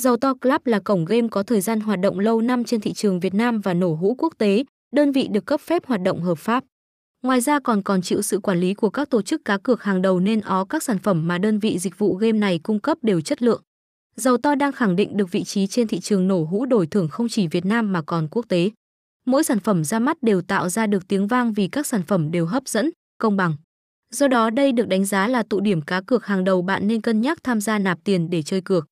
Giàu To Club là cổng game có thời gian hoạt động lâu năm trên thị trường Việt Nam và nổ hũ quốc tế, đơn vị được cấp phép hoạt động hợp pháp. Ngoài ra còn còn chịu sự quản lý của các tổ chức cá cược hàng đầu nên ó các sản phẩm mà đơn vị dịch vụ game này cung cấp đều chất lượng. Giàu to đang khẳng định được vị trí trên thị trường nổ hũ đổi thưởng không chỉ Việt Nam mà còn quốc tế. Mỗi sản phẩm ra mắt đều tạo ra được tiếng vang vì các sản phẩm đều hấp dẫn, công bằng. Do đó đây được đánh giá là tụ điểm cá cược hàng đầu bạn nên cân nhắc tham gia nạp tiền để chơi cược.